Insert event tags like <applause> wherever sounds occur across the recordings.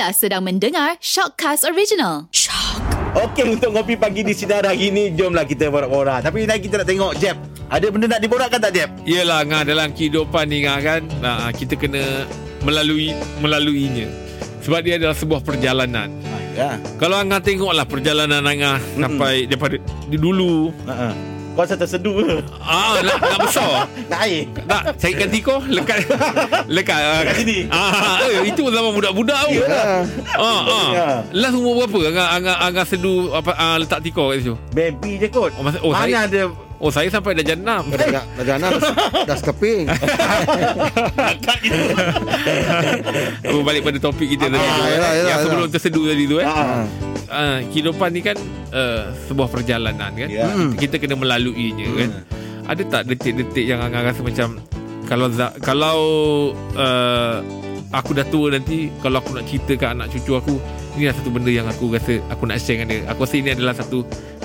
Anda sedang mendengar Shockcast Original. Okey untuk ngopi pagi di sinar hari ni Jomlah kita borak-borak Tapi lagi kita nak tengok Jeb Ada benda nak diborakkan tak Jeb? Yelah ngah dalam kehidupan ni ngah kan nah, kita kena melalui melaluinya. Sebab dia adalah sebuah perjalanan. Ya Kalau angah tengoklah perjalanan angah Mm-mm. sampai daripada di dulu uh-uh. Kau rasa terseduh ke? ah nak, nak besar. <laughs> Nak air? Tak, carikan tiko lekat <laughs> lekat ah, Kat sini? Ah, eh, itu zaman budak-budak tu. Yalah. Ah, ah. Last umur berapa angah angah angah sedu apa ah, letak tiko kat situ? Baby je kot Oh, masa- oh, Mana saya- ada Oh, saya sampai dah jenam. Dah, dah, dah jalan dah, dah sekeping <laughs> balik pada topik kita tadi Ah, tu. eh. yalah, yalah, Yang sebelum yalah. tersedu tadi tu eh. Ah. Uh, kehidupan ni kan uh, sebuah perjalanan kan. Ya. Hmm. Kita kena melaluinya hmm. kan. Ada tak detik-detik yang Angah rasa macam kalau kalau uh, aku dah tua nanti kalau aku nak cerita kat anak cucu aku ini adalah satu benda yang aku rasa aku nak share dengan dia. Aku rasa ini adalah satu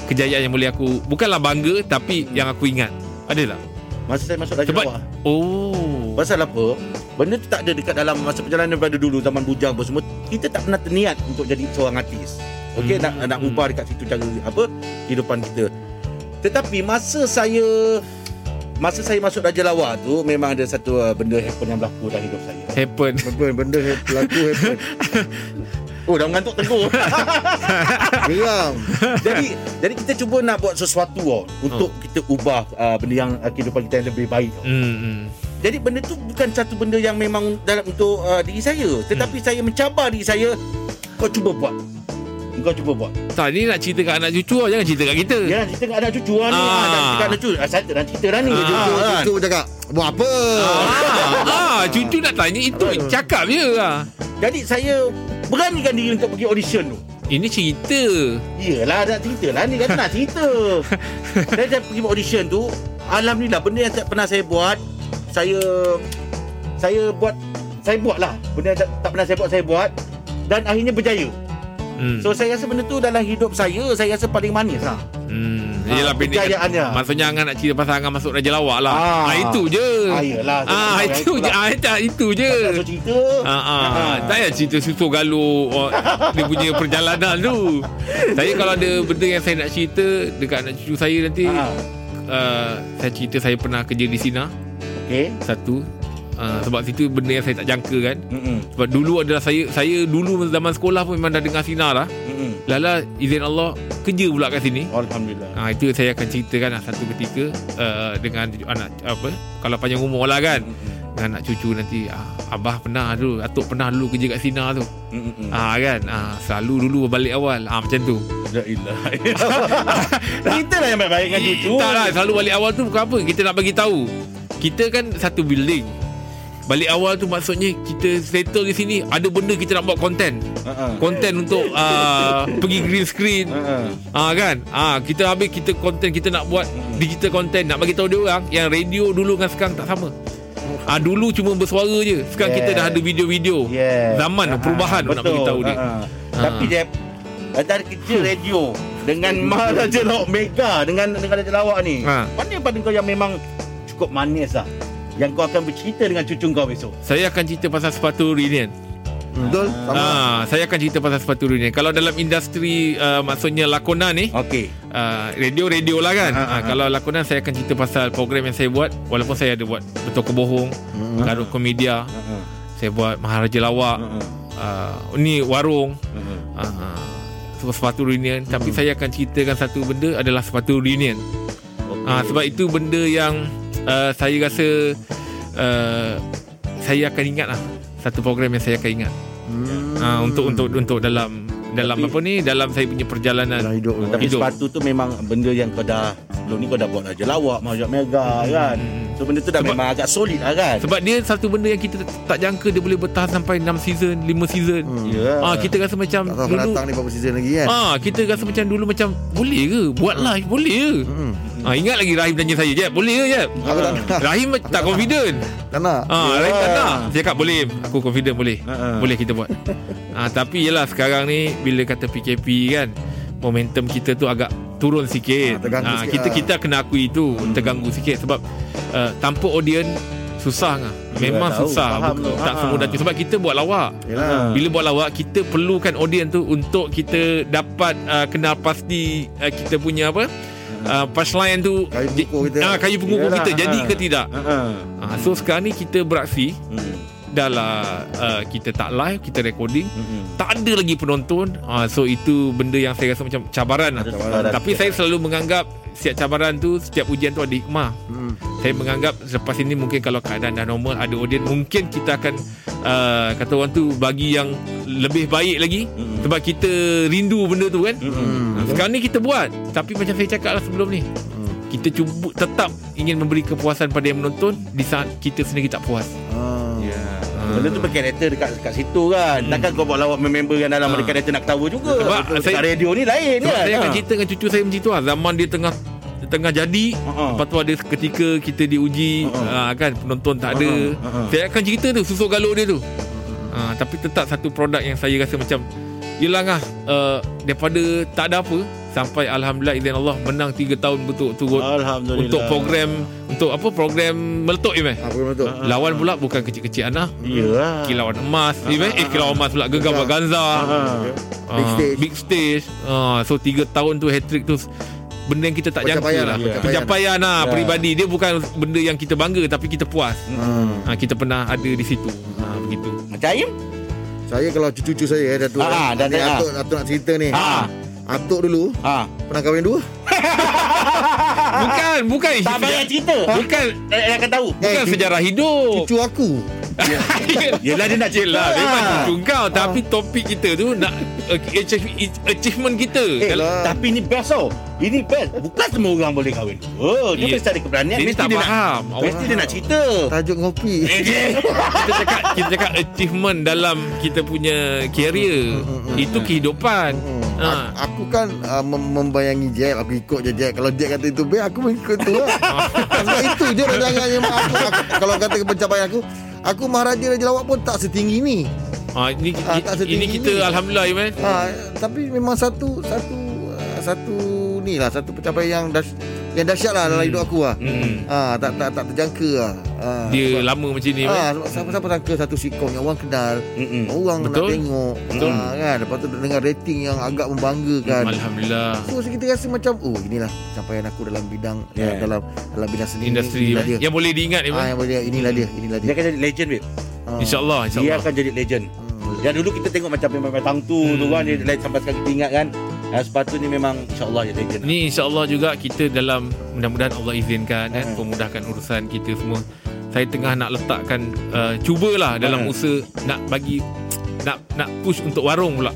kejayaan yang boleh aku bukanlah bangga tapi yang aku ingat. Ada tak? Masa saya masuk Raja Sebab Lawak oh Pasal apa Benda tu tak ada dekat dalam Masa perjalanan daripada dulu Zaman bujang apa semua Kita tak pernah terniat Untuk jadi seorang artis Okey Hmm. nak, nak ubah dekat situ Cara apa Kehidupan kita Tetapi masa saya Masa saya masuk Raja Lawak tu Memang ada satu uh, benda happen yang berlaku dalam hidup saya happen. Benda, benda berlaku happen <laughs> Oh dah mengantuk tegur <laughs> Geram Jadi jadi kita cuba nak buat sesuatu oh, Untuk Oh. kita ubah uh, Benda yang uh, kehidupan kita yang lebih baik oh. Hmm. hmm. Jadi benda tu bukan satu benda yang memang dalam untuk uh, diri saya Tetapi saya mencabar diri saya Kau cuba buat Kau cuba buat. Tak ni nak cerita kat anak cucu lah, jangan cerita kat kita. Jangan cerita kat anak cucu lah ni. Ah. ah. Nak cerita kat anak cucu. Ah, Saya nak cerita dah ni. Ah. Cucu Cucu, kan. cucu cakap Buat apa? Ah, ah, cucu nak tanya itu. Cakap je lah. Jadi saya beranikan diri untuk pergi audition tu. Ini cerita. Yelah nak cerita lah ni. Kata nak cerita. <laughs> Saya dah pergi buat audition tu Alhamdulillah benda yang tak pernah saya buat Saya Saya buat Saya buat lah Benda yang tak, tak pernah saya buat Saya buat. Dan akhirnya berjaya Hmm. So saya rasa benda tu dalam hidup saya Saya rasa paling manis lah hmm. Ah, Yelah pendek. Maksudnya Angan nak cerita pasal Angan masuk Raja Lawak lah. Ah. Ah, itu je. Ah, yelah. Ah, Saya itu je. itulah. Ah, itu, itu je. Tak cerita Ah, ah. Tak payah cerita susu galuh oh, Dia punya perjalanan tu Saya kalau ada benda yang saya nak cerita Dekat anak cucu saya nanti Ah. uh, Saya cerita saya pernah kerja di Sina Okay Satu uh, Sebab situ benda yang saya tak jangka kan. Mm-mm. Sebab dulu adalah saya Saya dulu zaman sekolah pun memang dah dengar Sina lah. Mm-mm. Lala izin Allah Kerja pula kat sini. Alhamdulillah. Ha, itu saya akan ceritakan lah satu ketika uh, dengan anak apa kalau panjang umur lah kan. Mm-mm. dengan anak cucu nanti ah, abah pernah dulu atuk pernah dulu kerja kat Sina tu. Ah kan? Ah, selalu dulu balik awal. Ah macam tu. La ilaha illallah. <laughs> Kita lah yang baik-baik dengan cucu. Tak lah selalu balik awal tu bukan apa. Kita nak bagi tahu. Kita kan satu building balik awal tu maksudnya kita settle di sini ada benda kita nak buat konten konten untuk <laughs> uh, pergi green screen Ha-ha. Ah kan Ah kita habis kita konten kita nak buat Hmm. digital content nak bagi tahu dia orang yang radio dulu dengan sekarang tak sama. Ah dulu cuma bersuara je. Sekarang Yeah. kita dah ada video-video. Yeah. Zaman Ha-ha. perubahan tu nak Betul. bagi tahu dia. Ha-ha. Ha. Tapi Jeb Dari kecil radio Dengan <laughs> Maharaja Lawak Mega Dengan dengan Raja Lawak ni Ha. Mana pada kau yang memang Cukup manis lah Yang kau akan bercerita dengan cucu kau besok Saya akan cerita pasal sepatu reunion. Betul Sama Ah saya akan cerita pasal sepatu reunion. Kalau dalam industri uh, maksudnya lakona ni Okey uh, radio-radio lah kan. Ha, ha, Ah, ha. kalau lakona saya akan cerita pasal program yang saya buat walaupun saya ada buat Betul Kebohong, Hmm. Garut Komedia, Ha-ha. saya buat Maharaja Lawak. Ha-ha. Uh, ni warung Ha-ha. uh, sepatu reunion tapi saya akan ceritakan satu benda adalah sepatu reunion. Okey. Ah sebab itu benda yang uh, saya rasa uh, saya akan ingat lah satu program yang saya akan ingat. Hmm. Ah untuk untuk untuk dalam dalam Tapi- apa ni dalam saya punya perjalanan Dalam hidup tu. Tapi hidup. sepatu tu memang benda yang kau dah Sebelum ni kau dah buat Raja Lawak Maharaja Mega kan Hmm. So benda tu dah Sebab- memang agak solid lah kan Sebab dia satu benda yang kita tak jangka dia boleh bertahan sampai 6 season, 5 season. Hmm. Ya Ah kita rasa macam Tak tahu dulu datang ni berapa season lagi kan Ah kita rasa macam dulu macam boleh ke buat live boleh ke? Hmm. Ah ingat lagi Rahim tanya saya, "Jeb, boleh ke, Jeb?" Aku tak nak Rahim tak confident. Tak nak Ah, Ya. Rahim tak nak. Saya cakap boleh. Aku confident boleh. Ha-ha. Boleh kita buat. ah, tapi yelah sekarang ni bila kata PKP kan, momentum kita tu agak turun sikit. Ah, terganggu Ah, sikit kita lah. kita kena akui itu terganggu sikit sebab uh, tanpa audience Susah ngah. Memang tahu, susah. faham Bukan- tu. tak Ha. semudah tu sebab kita buat lawak. Yalah. Bila buat lawak kita perlukan audience tu untuk kita dapat uh, kenal pasti uh, kita punya apa? Uh, punchline tu Kayu pokok kita. Ah, kayu Yalah, kita jadi ha. ke tidak. Ha. Ah, so sekarang ni kita beraksi Hmm. Dah lah uh, kita tak live, kita recording. Hmm. Tak ada lagi penonton. Ah, so itu benda yang saya rasa macam cabaran lah. Cabaran. Tapi saya selalu menganggap setiap cabaran tu, setiap ujian tu ada hikmah. Hmm. Saya menganggap selepas ini mungkin kalau keadaan dah normal ada audience mungkin kita akan uh, kata orang tu bagi yang lebih baik lagi Mm-mm. sebab kita rindu benda tu kan. Hmm. Ha, sekarang ni kita buat tapi macam saya cakap lah sebelum ni kita cuba tetap ingin memberi kepuasan pada yang menonton di saat kita sendiri tak puas. Ya. Benda tu berkarakter dekat dekat situ kan. Takkan kau buat lawak member kan dalam Ha. ada karakter nak ketawa juga. Sebab Betul. saya- dekat radio ni lain Sebab kan. saya akan Ha. cerita dengan cucu saya macam tu lah Zaman dia tengah tengah jadi Ha. Lepas tu ada ketika kita diuji Ha. uh, kan penonton tak ada Ha. Ha. Saya akan cerita tu susuk galuk dia tu uh, Tapi tetap satu produk yang saya rasa macam Yelah ngah uh, Daripada tak ada apa Sampai Alhamdulillah izin Allah Menang 3 tahun betul-betul Alhamdulillah. Untuk program Untuk apa program Meletup Im eh? Apa betul? Ha. Lawan pula bukan kecil-kecil anak Iyalah. Kilauan emas Im eh? eh kilauan emas pula Gegar Gegar. Baganza Ha. Big Ah, stage. Big stage Ah, So 3 tahun tu hat-trick tu Benda yang kita tak jangka lah lah, pencapaian. Pencapaian lah Ya. Peribadi Dia bukan benda yang kita bangga Tapi kita puas Hmm. ha, Kita pernah ada di situ ha, Begitu Macam Aim? Saya kalau cucu-cucu saya eh, Datuk Ah, dah- ni dah- Atuk, Atuk nak cerita ni Ah. Atuk dulu Ha. Pernah kahwin dua <laughs> Bukan Bukan Tak payah cerita. Bukan Saya akan tahu. Bukan Eh, sejarah hidup Cucu aku <laughs> Yelah dia nak cerita. Yelah Memang cucu kau Tapi topik kita tu Nak achieve- Achievement kita Eh, Kalau tapi ni best tau. Ini best. Bukan semua orang boleh kahwin. Oh, dia Ya. mesti ada keberanian. Dia ni mesti tak dia faham. Nak, mesti dia nak cerita. Tajuk ngopi Eh, kita cakap kita cakap achievement dalam kita punya career itu kehidupan ha. Aku kan uh, mem- membayangi Jack Aku ikut je Jack Kalau Jack kata itu baik Aku mengikut tu lah <laughs> Sebab itu je rancangannya aku, aku Kalau kata pencapaian aku Aku Maharaja Raja Lawak pun tak setinggi ni. Ha ini Ah, tak setinggi ini kita ni. alhamdulillah Iman. Ha, Tapi memang satu Satu Satu ni lah Satu pencapaian yang das, Yang dahsyat lah dalam hidup aku lah. Hmm. ha, tak, tak, tak terjangka lah ha, dia sebab- lama macam ni Ah, sebab siapa-siapa sangka satu sitcom yang orang kenal, Mm-mm. orang Betul. nak tengok, Betul. Ah, kan. Lepas tu dengar rating yang agak membanggakan. alhamdulillah So kita rasa macam oh inilah pencapaian aku dalam bidang Yeah. dalam dalam bidang seni industri inilah dia. yang boleh diingat Ah, Iman yang boleh inilah dia, inilah Dia dia. akan jadi legend, babe. Ah. insyaallah Dia insyaallah akan jadi legend. Hmm. Yang dulu kita tengok macam memang tang tu Hmm. tu kan dia sampai sekarang kita ingat kan. Uh, sepatutnya memang insya-Allah dia legend. ni insyaallah juga kita dalam mudah-mudahan Allah izinkan kan Hmm. pemudahkan urusan kita semua saya tengah nak letakkan uh, cubalah dalam Hmm. usaha nak bagi nak nak push untuk warung pula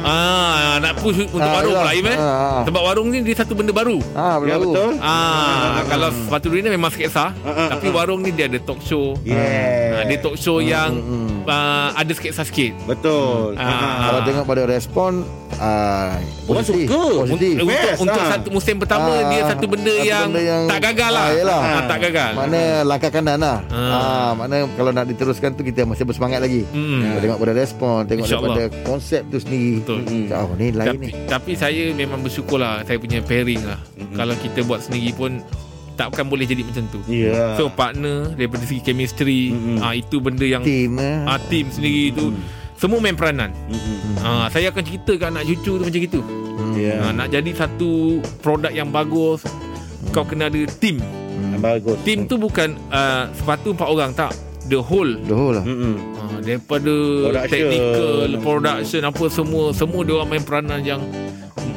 ah nak push untuk Ah, warung yalah. pula Iman Ah, sebab warung ni dia satu benda baru ah, Ya baru. betul. Ah, kalau sepatu ni memang sketsa, Ah, ah, tapi ah. warung ni dia ada talk show. Yeah. Ah, dia talk show yang hmm. uh, ada sketsa sikit. Betul. Ah. Kalau tengok pada respon ah Orang positif. suka. Positif. Untuk Best, untuk ah. satu musim pertama Ah, dia satu benda, satu yang, benda yang- tak gagal lah. Ah, yelah. Ah, tak gagal. Mana langkah kanan lah. Ah. Ah. mana kalau nak diteruskan tu kita masih bersemangat lagi. Hmm. Tengok pada respon, tengok InsyaAllah. daripada konsep tu sendiri. Betul. Mm-mm. Oh, ni lain Tapi, ni. tapi saya memang bersyukur lah saya punya pairing lah. Mm-mm. Kalau kita buat sendiri pun takkan boleh jadi macam tu. Ya. So partner daripada segi chemistry, Mm-mm. ah itu benda yang Team eh. ah, team sendiri tu semua main peranan. Mm-mm. Ah, saya akan cerita ke anak cucu tu macam gitu. Hmm. Ya. Ha, nak jadi satu produk yang bagus kau kena ada team. Yang bagus. Team tu bukan uh, sepatu empat orang tak. The whole The whole lah. Mm-mm. uh, daripada Production. technical, production apa semua semua dia orang main peranan yang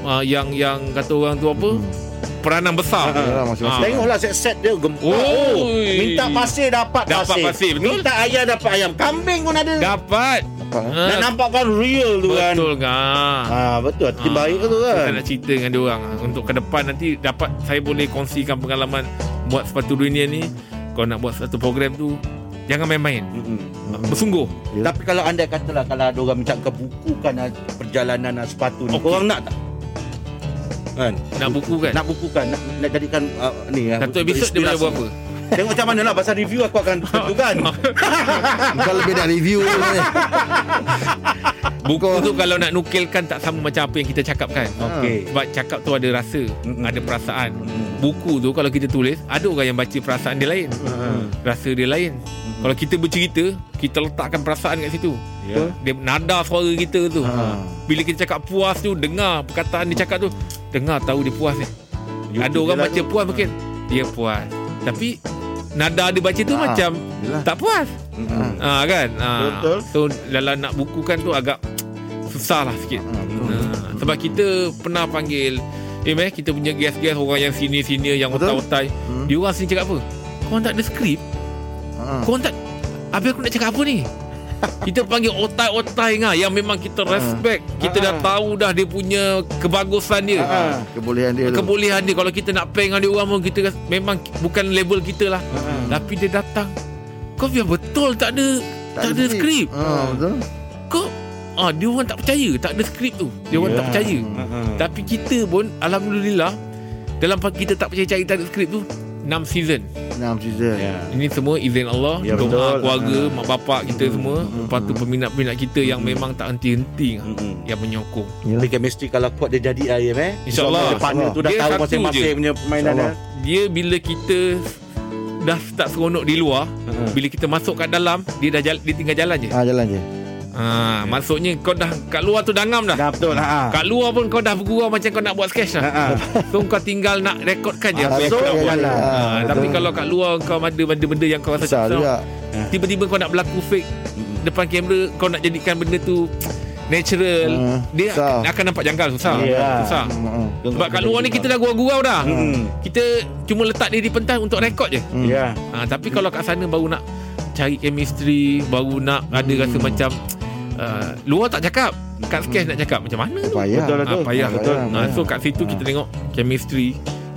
uh, yang yang kata orang tu apa? Peranan besar. Yalah, masing-masing. Ah. Tengoklah set-set dia gempak. Oh. Minta pasir dapat, Dapat pasir. pasir, betul? Minta ayam dapat ayam. Kambing pun ada. Dapat. Apa? eh? Nak Ha, nampakkan real tu kan. betul kan? Ha, betul. Tim baik tu Saya kan. nak cerita dengan dia orang untuk ke depan nanti dapat saya boleh kongsikan pengalaman buat sepatu dunia ni. Kau nak buat satu program tu jangan main-main. Mm-mm. Bersungguh. Ya. Tapi kalau anda katalah kalau ada orang minta kebukukan perjalanan sepatu ni, Okey. korang nak tak? Kan? Nak buku kan? Nak bukukan, nak, nak jadikan uh, ni ah, Satu untuk episod dia boleh buat apa? Tengok macam mana lah pasal review aku akan <laughs> tentukan. <laughs> Bukan lebih nak review. <laughs> Buku tu kalau nak nukilkan tak sama macam apa yang kita cakap kan. Okey. Sebab cakap tu ada rasa, Mm-mm. ada perasaan. Mm. Buku tu kalau kita tulis, ada orang yang baca perasaan dia lain. Rasa dia lain. Kalau kita bercerita, kita letakkan perasaan kat situ. Ya. Dia nada suara kita tu. Ha. Bila kita cakap puas tu, dengar perkataan dia cakap tu, dengar tahu dia puas ni. Ya, ada orang baca tu. puas mungkin dia puas. Tapi nada dia baca tu Ah, macam yelah. tak puas. Mm-mm. Ah kan? Ah. Betul. So dalam nak bukukan tu agak susah lah sikit. Ha. Ah, sebab kita pernah panggil Eh meh kita punya guest-guest orang yang senior-senior yang otai-otai. Hmm. Dia orang sini cakap apa? Kau tak ada skrip? Ha. Kau tak Habis aku nak cakap apa ni? <laughs> Kita panggil otai-otai ngah yang memang kita respect. Kita dah tahu dah dia punya kebagusan dia. Ah. Kebolehan dia tu. Kebolehan dia Kalau kita nak peng dengan dia orang pun Kita memang bukan level kita lah Ah. Tapi dia datang Kau biar betul tak ada Tak, ada skrip Ha, betul. Kau ah, Dia orang tak percaya Tak ada skrip tu Dia orang Ya. tak percaya Mm-mm. Tapi kita pun Alhamdulillah Dalam kita tak percaya cari tak ada skrip tu 6 season 6 season. Ya. Ini semua izin Allah Ya, Doa betul. keluarga Ah. Mak bapak kita semua Lepas tu peminat-peminat kita Yang memang tak henti-henti Mm-mm. Yang menyokong Tapi chemistry kalau kuat dia jadi ayam eh. InsyaAllah. Partner tu dah Dia tahu masing-masing punya permainan dia. Dia bila kita Dah start seronok di luar Mm-mm. Bila kita masuk kat dalam Dia dah jala, dia tinggal jalan je Ha, jalan je. Ha, Maksudnya kau dah Kat luar tu dah ngam dah Dah betul ha. Kat luar pun kau dah bergurau Macam kau nak buat sketch dah Ha. So kau tinggal nak rekodkan je Ah, Apa yang kau nak betul. buat lah. ha, Ah, Tapi kalau kat luar Kau ada benda-benda yang kau rasa Besar juga. Tiba-tiba kau nak berlaku fake Depan kamera Kau nak jadikan benda tu Natural Ah, Dia susah. akan, akan nampak janggal Susah Ya. Susah Hmm. Sebab kat luar ni kita dah gurau-gurau dah Hmm. Kita cuma letak diri pentas Untuk rekod je Hmm. Ya. Ha, tapi kalau kat sana baru nak cari chemistry, baru nak ada rasa macam uh, luar tak cakap, kat sketch nak cakap macam mana tu? Payah. Betul lah Ha, tu. payah betul. payah, Ha, payah. so kat situ kita tengok chemistry,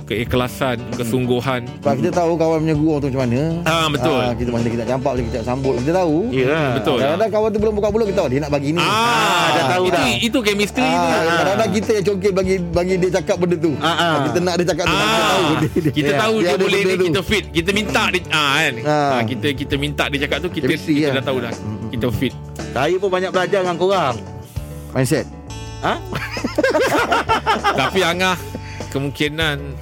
keikhlasan, kesungguhan. Sebab kita tahu kawan punya guru tu macam mana. Ah betul. Ah, kita mana kita campak, bila kita sambut, kita tahu. Ya. Betul. Kadang-kadang kawan tu belum buka mulut kita tahu dia nak bagi ni. Ah, dah tahu itu, dah. Itu chemistry tu. Ah, kadang-kadang kita yang congkel bagi bagi dia cakap benda tu. Ah, ah. Kita nak dia cakap tu, kita tahu Ah, dia, dia, kita tahu dia, ada boleh ni kita fit. Kita minta dia ah kan. Ah. Ah, kita kita minta dia cakap tu kita Chemistry kita lah. dah tahu dah. Kita fit. Saya pun banyak belajar dengan korang. Mindset. Ha? <laughs> Tapi Angah kemungkinan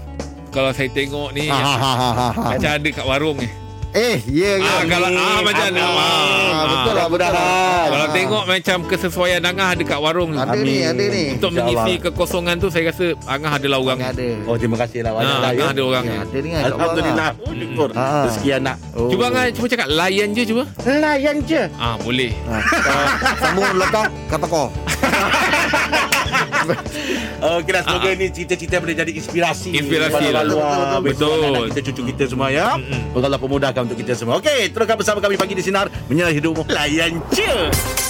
kalau saya tengok ni Ha, ha, ha, ha, ha. macam ada kat warung ni. Eh, ya Ah, ke? kalau ah macam Amin. ah, Ah, ah, betul lah, betul lah. Kalau Ah. tengok macam kesesuaian Angah ada kat warung. Ada ni, ada ni. Untuk mengisi kekosongan tu saya rasa Angah adalah orang. Ada. Oh terima kasih lah banyak Ah, lah Angah ya. ada orang ni. Ada ni kan. Alhamdulillah. lah. Oh, syukur. Ah. Rezeki anak. Oh. Cuba Angah cuba cakap layan je cuba. Layan je. Ah boleh. Ah, ah, Sambung belakang, kata kau. Okey lah semoga ni cerita-cerita boleh jadi inspirasi. Ah. Inspirasi lah. Betul, betul. kita cucu kita semua ya. Semoga Allah pemudahkan untuk kita semua. Okey, teruskan bersama kami pagi di sinar menyinari hidupmu. Layan je.